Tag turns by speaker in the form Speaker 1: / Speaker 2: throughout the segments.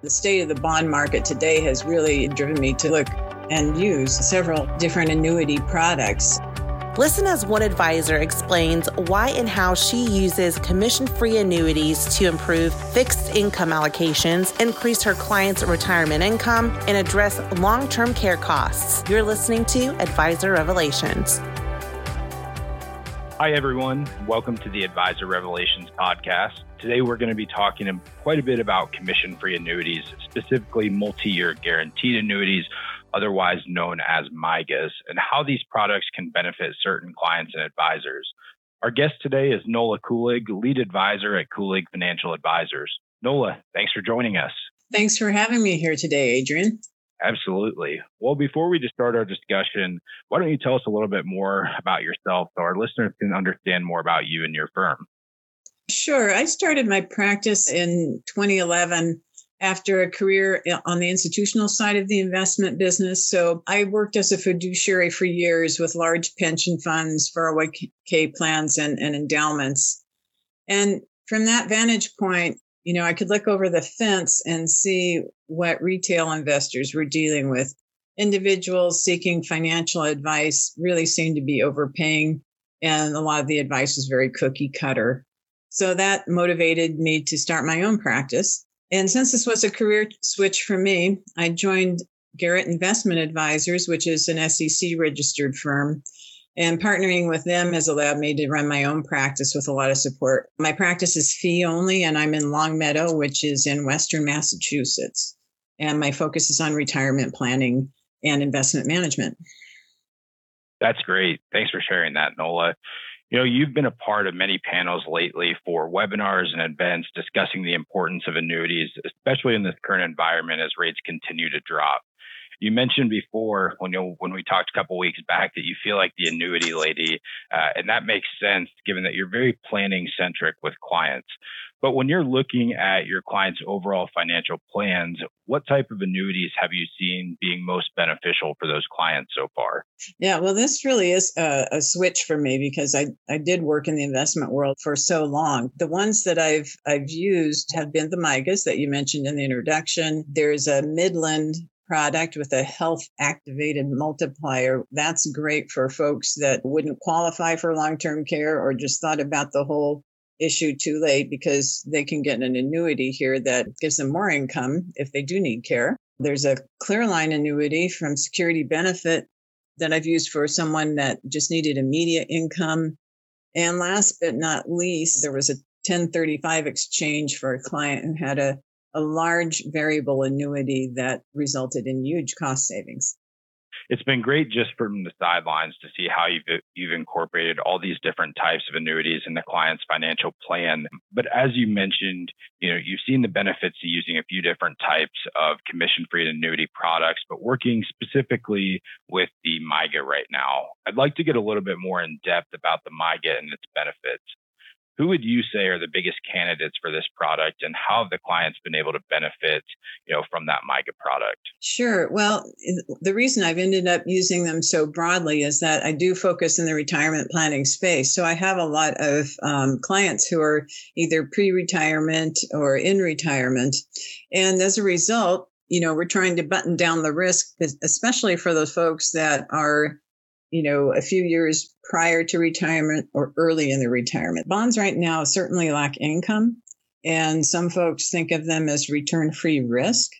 Speaker 1: The state of the bond market today has really driven me to look and use several different annuity products.
Speaker 2: Listen as one advisor explains why and how she uses commission free annuities to improve fixed income allocations, increase her clients' retirement income, and address long term care costs. You're listening to Advisor Revelations.
Speaker 3: Hi, everyone. Welcome to the Advisor Revelations podcast. Today, we're going to be talking quite a bit about commission free annuities, specifically multi year guaranteed annuities otherwise known as MYGAs, and how these products can benefit certain clients and advisors. Our guest today is Nola Kulig, lead advisor at Kulig Financial Advisors. Nola, thanks for joining us.
Speaker 1: Thanks for having me here today, Adrian.
Speaker 3: Absolutely. Well, before we just start our discussion, why don't you tell us a little bit more about yourself so our listeners can understand more about you and your firm?
Speaker 1: Sure. I started my practice in 2011 after a career eh, on the institutional side of the investment business. So I worked as a fiduciary for years with large pension funds, 401k plans, and, and endowments. And from that vantage point, you know, I could look over the fence and see what retail investors were dealing with. Individuals seeking financial advice really seemed to be overpaying, and a lot of the advice was very cookie cutter. So that motivated me to start my own practice. And since this was a career switch for me, I joined Garrett Investment Advisors, which is an SEC registered firm. And partnering with them has allowed me to run my own practice with a lot of support. My practice is fee only, and I'm in Longmeadow, which is in Western Massachusetts. And my focus is on retirement planning and investment management.
Speaker 3: That's great. Thanks for sharing that, Nola. You know, you've been a part of many panels lately for webinars and events discussing the importance of annuities, especially in this current environment as rates continue to drop. You mentioned before when you when we talked a couple weeks back that you feel like the annuity lady, uh, and that makes sense given that you're very planning centric with clients. But when you're looking at your clients' overall financial plans, what type of annuities have you seen being most beneficial for those clients so far?
Speaker 1: Yeah, well, this really is a, a, switch for me because I, I did work in the investment world for so long. The ones that I've I've used have been the MYGAs that you mentioned in the introduction. There's a Midland product with a health activated multiplier. That's great for folks that wouldn't qualify for long term care or just thought about the whole issue too late because they can get an annuity here that gives them more income if they do need care. There's a Clearline annuity from Security Benefit that I've used for someone that just needed immediate income. And last but not least, there was a 1035 exchange for a client who had a, a large variable annuity that resulted in huge cost savings
Speaker 3: it's been great just from the sidelines to see how you've you've incorporated all these different types of annuities in the client's financial plan. But as you mentioned, you know, you've seen the benefits of using a few different types of commission-free annuity products, but working specifically with the MYGA right now. I'd like to get a little bit more in depth about the MYGA and its benefits who would you say are the biggest candidates for this product and how have the clients been able to benefit you know from that MYGA product?
Speaker 1: Sure. Well the reason i've ended up using them so broadly is that i do focus in the retirement planning space. So i have a lot of um, clients who are either pre-retirement or in retirement. And as a result you know we're trying to button down the risk especially for those folks that are you know, a few years prior to retirement or early in the retirement. Bonds right now certainly lack income, and some folks think of them as return free risk.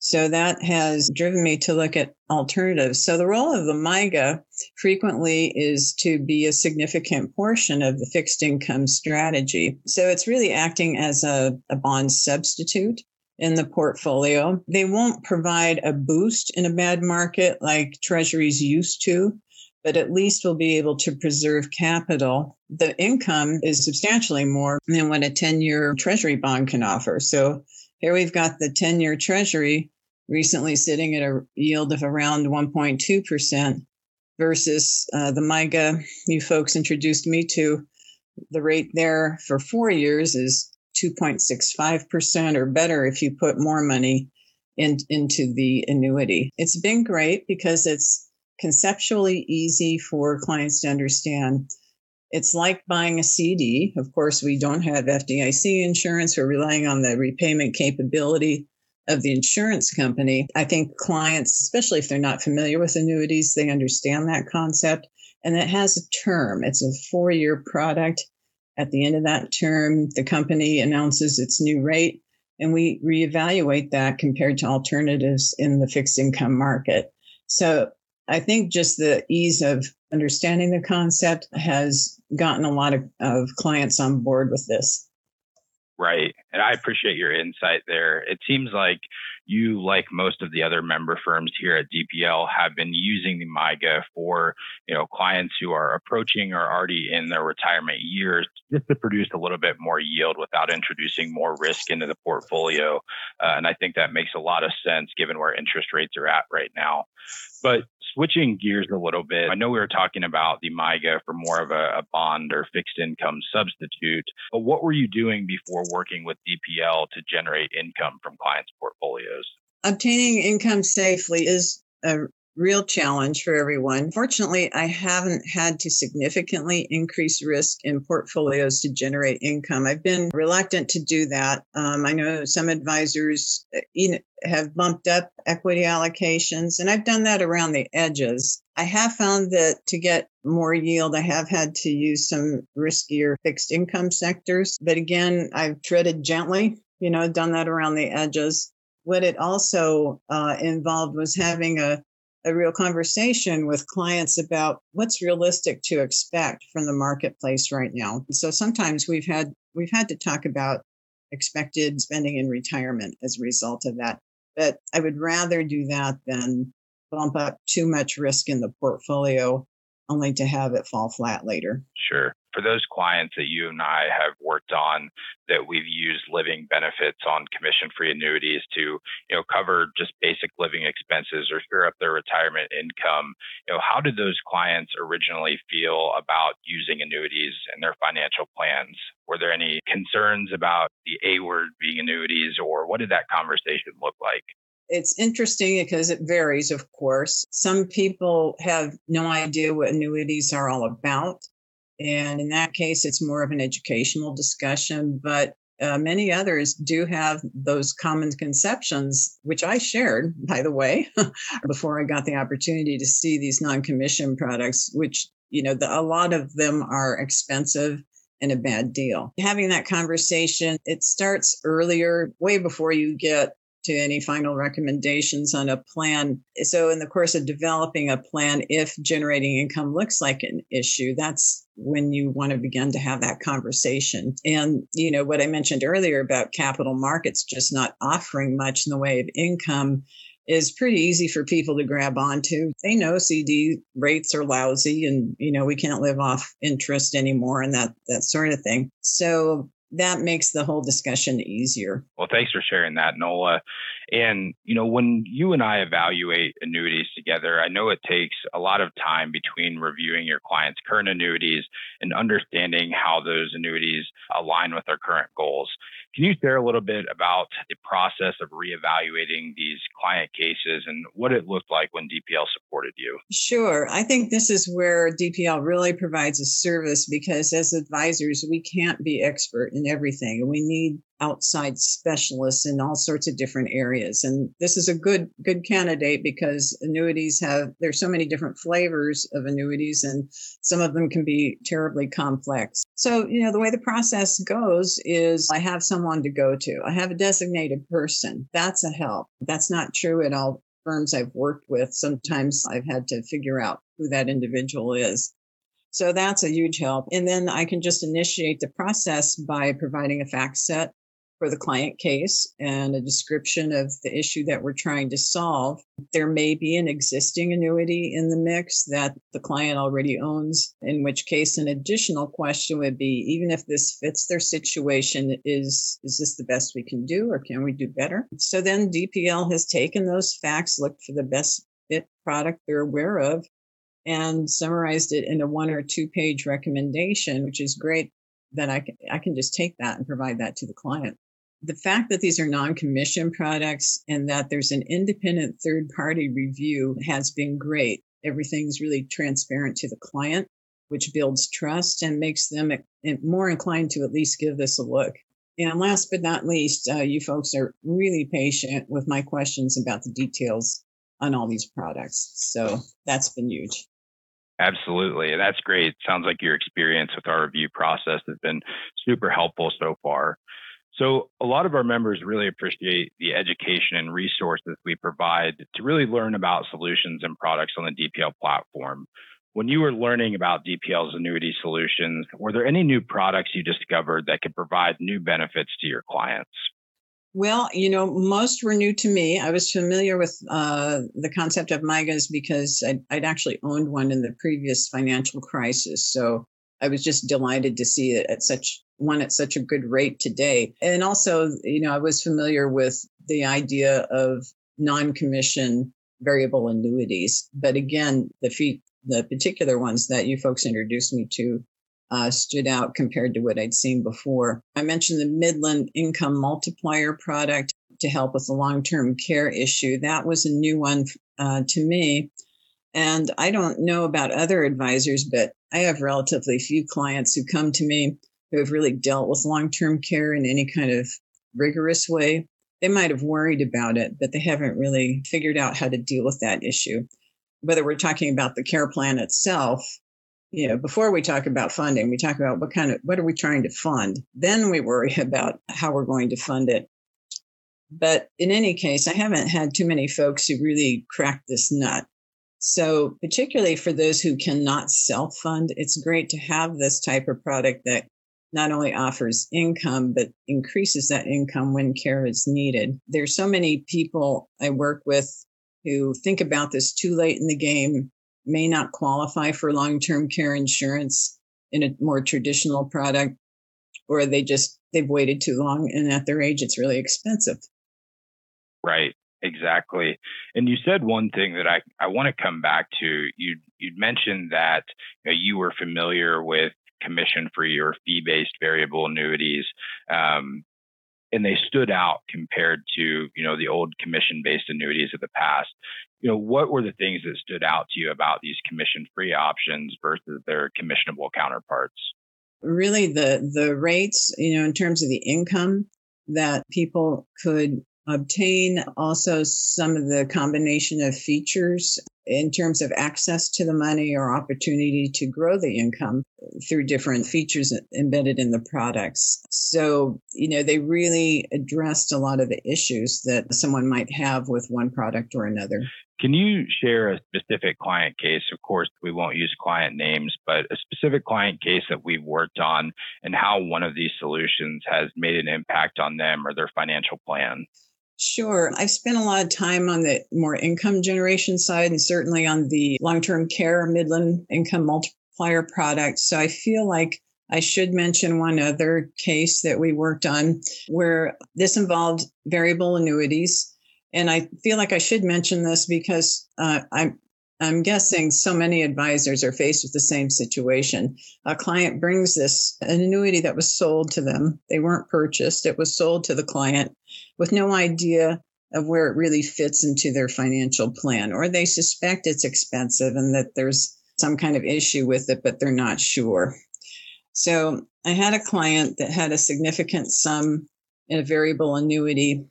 Speaker 1: So that has driven me to look at alternatives. So the role of the MYGA frequently is to be a significant portion of the fixed income strategy. So it's really acting as a, a bond substitute in the portfolio. They won't provide a boost in a bad market like treasuries used to, but at least we'll be able to preserve capital. The income is substantially more than what a 10 year treasury bond can offer. So here we've got the 10 year treasury recently sitting at a yield of around 1.2% versus uh, the MYGA you folks introduced me to. The rate there for four years is 2.65% or better if you put more money in, into the annuity. It's been great because it's conceptually easy for clients to understand. It's like buying a CD. Of course, we don't have FDIC insurance. We're relying on the repayment capability of the insurance company. I think clients, especially if they're not familiar with annuities, they understand that concept. And it has a term, it's a four year product. At the end of that term, the company announces its new rate, and we reevaluate that compared to alternatives in the fixed income market. So I think just the ease of understanding the concept has gotten a lot of, of clients on board with this.
Speaker 3: Right. And I appreciate your insight there. It seems like you, like most of the other member firms here at DPL, have been using the MYGA for, you know, clients who are approaching or already in their retirement years just to produce a little bit more yield without introducing more risk into the portfolio. Uh, and I think that makes a lot of sense given where interest rates are at right now. But switching gears a little bit, I know we were talking about the MYGA for more of a, a, bond or fixed income substitute, but what were you doing before working with DPL to generate income from clients' portfolios?
Speaker 1: Obtaining income safely is a real challenge for everyone. Fortunately, I haven't had to significantly increase risk in portfolios to generate income. I've been reluctant to do that. Um, I know some advisors have bumped up equity allocations, and I've done that around the edges. I have found that to get more yield, I have had to use some riskier fixed income sectors. But again, I've treaded gently, you know, done that around the edges. What it also uh, involved was having a a real conversation with clients about what's realistic to expect from the marketplace right now. So sometimes we've had we've had to talk about expected spending in retirement as a result of that. But I would rather do that than bump up too much risk in the portfolio only to have it fall flat later.
Speaker 3: Sure for those clients that you and I have worked on that we've used living benefits on commission free annuities to, you know, cover just basic living expenses or shore up their retirement income, you know, how did those clients originally feel about using annuities in their financial plans? Were there any concerns about the A word being annuities or what did that conversation look like?
Speaker 1: It's interesting because it varies, of course. Some people have no idea what annuities are all about. And in that case, it's more of an educational discussion. But uh, many others do have those common conceptions, which I shared, by the way, before I got the opportunity to see these non commission products, which, you know, the, a lot of them are expensive and a bad deal. Having that conversation, it starts earlier, way before you get to any final recommendations on a plan. So, in the course of developing a plan, if generating income looks like an issue, that's when you want to begin to have that conversation. And, you know, what I mentioned earlier about capital markets just not offering much in the way of income is pretty easy for people to grab onto. They know CD rates are lousy and, you know, we can't live off interest anymore and that, that sort of thing. So that makes the whole discussion easier.
Speaker 3: Well, thanks for sharing that, Nola. And, you know, when you and I evaluate annuities together, I know it takes a lot of time between reviewing your client's current annuities and understanding how those annuities align with their current goals. Can you share a little bit about the process of reevaluating these client cases and what it looked like when DPL supported you?
Speaker 1: Sure. I think this is where DPL really provides a service because as advisors, we can't be expert in everything. We need outside specialists in all sorts of different areas. And this is a good good candidate because annuities have there's so many different flavors of annuities and some of them can be terribly complex. So you know the way the process goes is i have someone to go to. I have a designated person. That's a help. That's not true at all firms i've worked with. Sometimes i've had to figure out who that individual is. So that's a huge help. And then I can just initiate the process by providing a fact set for the client case and a description of the issue that we're trying to solve. There may be an existing annuity in the mix that the client already owns, in which case an additional question would be even if this fits their situation, is, is this the best we can do or can we do better? So then DPL has taken those facts, looked for the best fit product they're aware of, and summarized it in a one or two page recommendation, which is great that I can, I can just take that and provide that to the client the fact that these are non-commission products and that there's an independent third party review has been great. Everything's really transparent to the client, which builds trust and makes them more inclined to at least give this a look. And last but not least, uh, you folks are really patient with my questions about the details on all these products. So that's been huge.
Speaker 3: Absolutely. And that's great. Sounds like your experience with our review process has been super helpful so far. So, a lot of our members really appreciate the education and resources we provide to really learn about solutions and products on the DPL platform. When you were learning about DPL's annuity solutions, were there any new products you discovered that could provide new benefits to your clients?
Speaker 1: Well, you know, most were new to me. I was familiar with uh, the concept of MYGAs because I'd, I'd, actually owned one in the previous financial crisis. So I was just delighted to see it at such one at such a good rate today. And also, you know, I was familiar with the idea of non-commission variable annuities. But again, the fee, the particular ones that you folks introduced me to uh, stood out compared to what I'd seen before. I mentioned the Midland Income Multiplier product to help with the long term care issue. That was a new one uh, to me. And I don't know about other advisors, but I have relatively few clients who come to me who have really dealt with long term care in any kind of rigorous way. They might have worried about it, but they haven't really figured out how to deal with that issue. Whether we're talking about the care plan itself you know, before we talk about funding, we talk about what kind of, what are we trying to fund? Then we worry about how we're going to fund it. But in any case, I haven't had too many folks who really cracked this nut. So, particularly for those who cannot self fund, it's great to have this type of product that not only offers income, but increases that income when care is needed. There's so many people I work with who think about this too late in the game may not qualify for long term care insurance in a more traditional product, or they just, they've waited too long and at their age, it's really expensive.
Speaker 3: Right. Exactly. And you said one thing that I, I want to come back to. You you mentioned that you, know, you were familiar with commission free or fee based variable annuities. Um, and they stood out compared to you know the old commission based annuities of the past you know what were the things that stood out to you about these commission free options versus their commissionable counterparts
Speaker 1: really the the rates you know in terms of the income that people could obtain also some of the combination of features in terms of access to the money or opportunity to grow the income through different features embedded in the products. So, you know, they really addressed a lot of the issues that someone might have with one product or another.
Speaker 3: Can you share a specific client case? Of course, we won't use client names, but a specific client case that we've worked on and how one of these solutions has made an impact on them or their financial plan.
Speaker 1: Sure. I've spent a lot of time on the more income generation side and certainly on the long term care Midland income multiplier product. So I feel like I should mention one other case that we worked on where this involved variable annuities. And I feel like I should mention this because uh, I'm I'm guessing so many advisors are faced with the same situation. A client brings this an annuity that was sold to them. They weren't purchased. It was sold to the client with no idea of where it really fits into their financial plan, or they suspect it's expensive and that there's some kind of issue with it, but they're not sure. So I had a client that had a significant sum in a variable annuity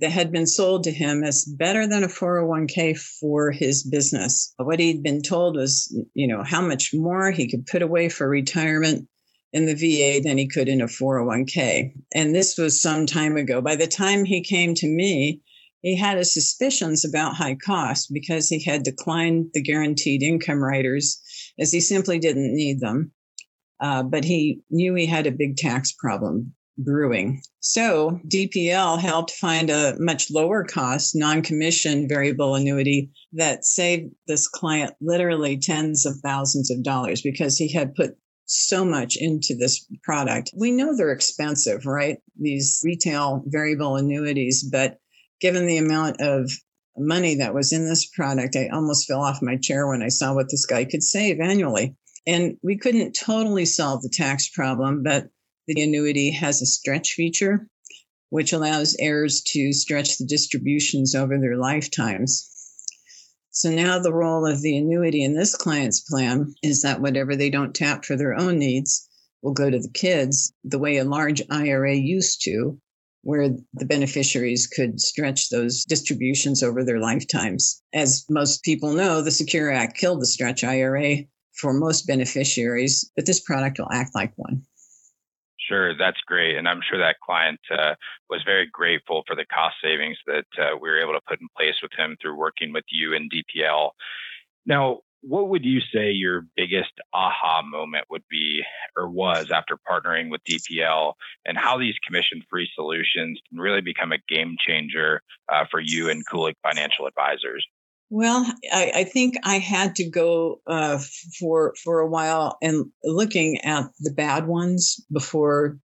Speaker 1: that had been sold to him as better than a 401k for his business. What he'd been told was, you know, how much more he could put away for retirement in the VA than he could in a 401k. And this was some time ago. By the time he came to me, he had his suspicions about high cost because he had declined the guaranteed income riders as he simply didn't need them. Uh, but he knew he had a big tax problem brewing. So DPL helped find a much lower cost non-commission variable annuity that saved this client literally tens of thousands of dollars because he had put so much into this product. We know they're expensive, right? These retail variable annuities, but given the amount of money that was in this product, I almost fell off my chair when I saw what this guy could save annually. And we couldn't totally solve the tax problem, but the annuity has a stretch feature, which allows heirs to stretch the distributions over their lifetimes. So now the role of the annuity in this client's plan is that whatever they don't tap for their own needs, will go to the kids the way a large IRA used to, where the beneficiaries could stretch those distributions over their lifetimes. As most people know, the Secure Act killed the stretch IRA for most beneficiaries, but this product will act like one.
Speaker 3: Sure, that's great. And I'm sure that client uh, was very grateful for the cost savings that uh, we were able to put in place with him through working with you and DPL. Now, what would you say your biggest aha moment would be or was after partnering with DPL and how these commission free solutions can really become a game changer uh, for you and Kulig Financial Advisors?
Speaker 1: Well, I, I, think I had to go uh, for for a while and looking at the bad ones before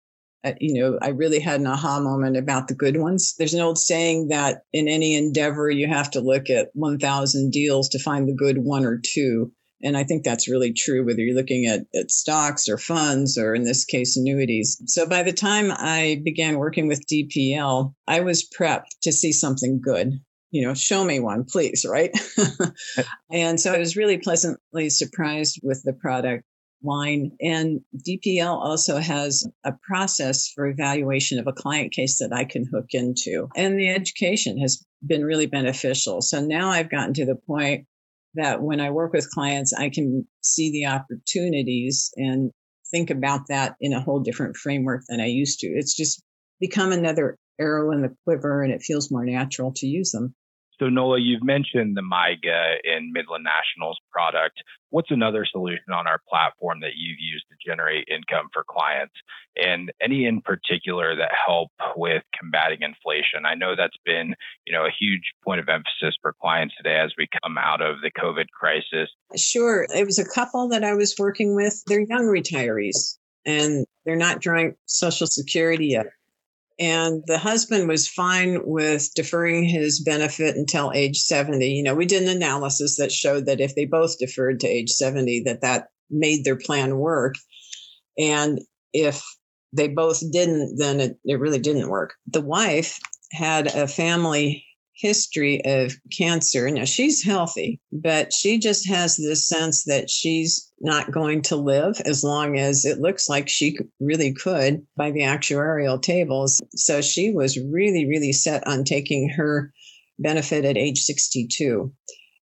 Speaker 1: uh, you know, I really had an aha moment about the good ones. There's an old saying that in any endeavor, you have to look at 1,000 deals to find the good one or two. And I think that's really true, whether you're looking at, at stocks or funds, or in this case, annuities. So by the time I began working with DPL, I was prepped to see something good. You know, show me one, please, right? and so I was really pleasantly surprised with the product line. And DPL also has a process for evaluation of a client case that I can hook into. And the education has been really beneficial. So now I've gotten to the point that when I work with clients, I can see the opportunities and think about that in a whole different framework than I used to. It's just become another arrow in the quiver and it feels more natural to use them.
Speaker 3: So, Nola, you've mentioned the MYGA in Midland National's product. What's another solution on our platform that you've used to generate income for clients? And any in particular that help with combating inflation? I know that's been, you know, a huge point of emphasis for clients today as we come out of the COVID crisis.
Speaker 1: Sure. It was a couple that I was working with. They're young retirees and they're not drawing Social Security yet. And the husband was fine with deferring his benefit until age 70. You know, we did an analysis that showed that if they both deferred to age 70, that that made their plan work. And if they both didn't, then it, it really didn't work. The wife had a family history of cancer. Now she's healthy, but she just has this sense that she's not going to live as long as it looks like she really could by the actuarial tables. So she was really, really set on taking her benefit at age 62.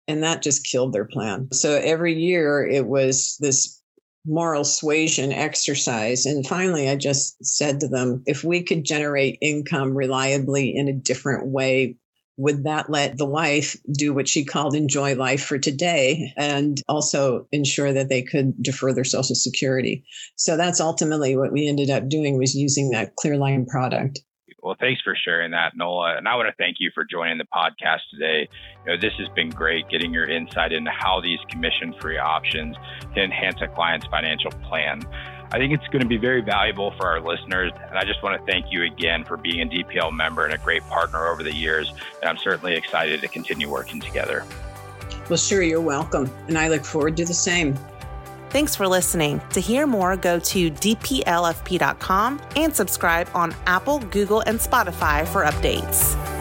Speaker 1: And that just killed their plan. So every year it was this moral suasion exercise. And finally, I just said to them, if we could generate income reliably in a different way, would that let the wife do what she called enjoy life for today and also ensure that they could defer their social security so that's ultimately what we ended up doing was using that clearline product
Speaker 3: well, thanks for sharing that, Nola. And I want to thank you for joining the podcast today. You know, this has been great getting your insight into how these commission free options can enhance a client's financial plan. I think it's going to be very valuable for our listeners. And I just want to thank you again for being a DPL member and a great partner over the years. And I'm certainly excited to continue working together.
Speaker 1: Well, sure, you're welcome. And I look forward to the same.
Speaker 2: Thanks for listening. To hear more, go to dplfp.com and subscribe on Apple, Google, and Spotify for updates.